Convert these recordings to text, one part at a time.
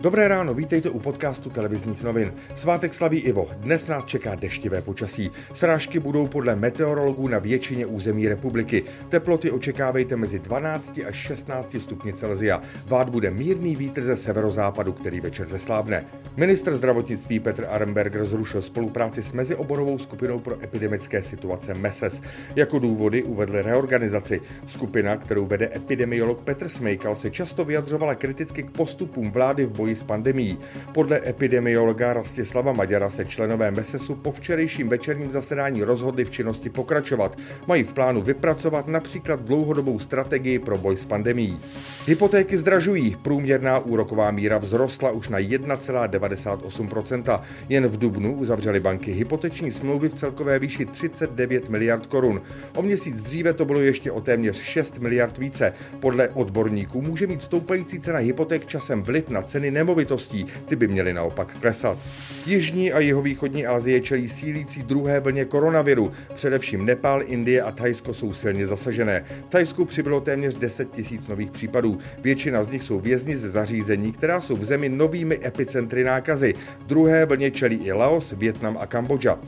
Dobré ráno, vítejte u podcastu televizních novin. Svátek slaví Ivo. Dnes nás čeká deštivé počasí. Srážky budou podle meteorologů na většině území republiky. Teploty očekávejte mezi 12 až 16 stupni Celzia. Vád bude mírný vítr ze severozápadu, který večer zeslábne. Ministr zdravotnictví Petr Aremberger zrušil spolupráci s mezioborovou skupinou pro epidemické situace MESES. Jako důvody uvedl reorganizaci. Skupina, kterou vede epidemiolog Petr Smejkal, se často vyjadřovala kriticky k postupům vlády v boji boji s pandemí. Podle epidemiologa Rastislava Maďara se členové MESESu po včerejším večerním zasedání rozhodli v činnosti pokračovat. Mají v plánu vypracovat například dlouhodobou strategii pro boj s pandemí. Hypotéky zdražují. Průměrná úroková míra vzrostla už na 1,98%. Jen v Dubnu uzavřely banky hypoteční smlouvy v celkové výši 39 miliard korun. O měsíc dříve to bylo ještě o téměř 6 miliard více. Podle odborníků může mít stoupající cena hypoték časem vliv na ceny nemovitostí, ty by měly naopak klesat. Jižní a jihovýchodní Asie čelí sílící druhé vlně koronaviru. Především Nepál, Indie a Thajsko jsou silně zasažené. V Thajsku přibylo téměř 10 tisíc nových případů. Většina z nich jsou vězni ze zařízení, která jsou v zemi novými epicentry nákazy. Druhé vlně čelí i Laos, Větnam a Kambodža.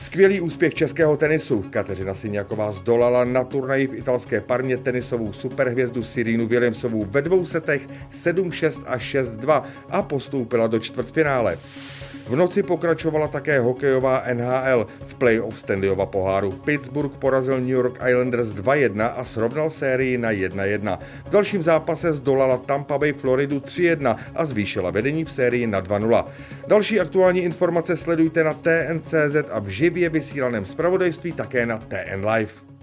Skvělý úspěch českého tenisu. Kateřina Syňaková zdolala na turnaji v italské parmě tenisovou superhvězdu Sirínu Williamsovou ve dvou setech 7-6 a 6-2 a postoupila do čtvrtfinále. V noci pokračovala také hokejová NHL v playoff Stanleyova poháru. Pittsburgh porazil New York Islanders 2-1 a srovnal sérii na 1-1. V dalším zápase zdolala Tampa Bay Floridu 3-1 a zvýšila vedení v sérii na 2-0. Další aktuální informace sledujte na TNCZ a v živě vysílaném zpravodajství také na TN Live.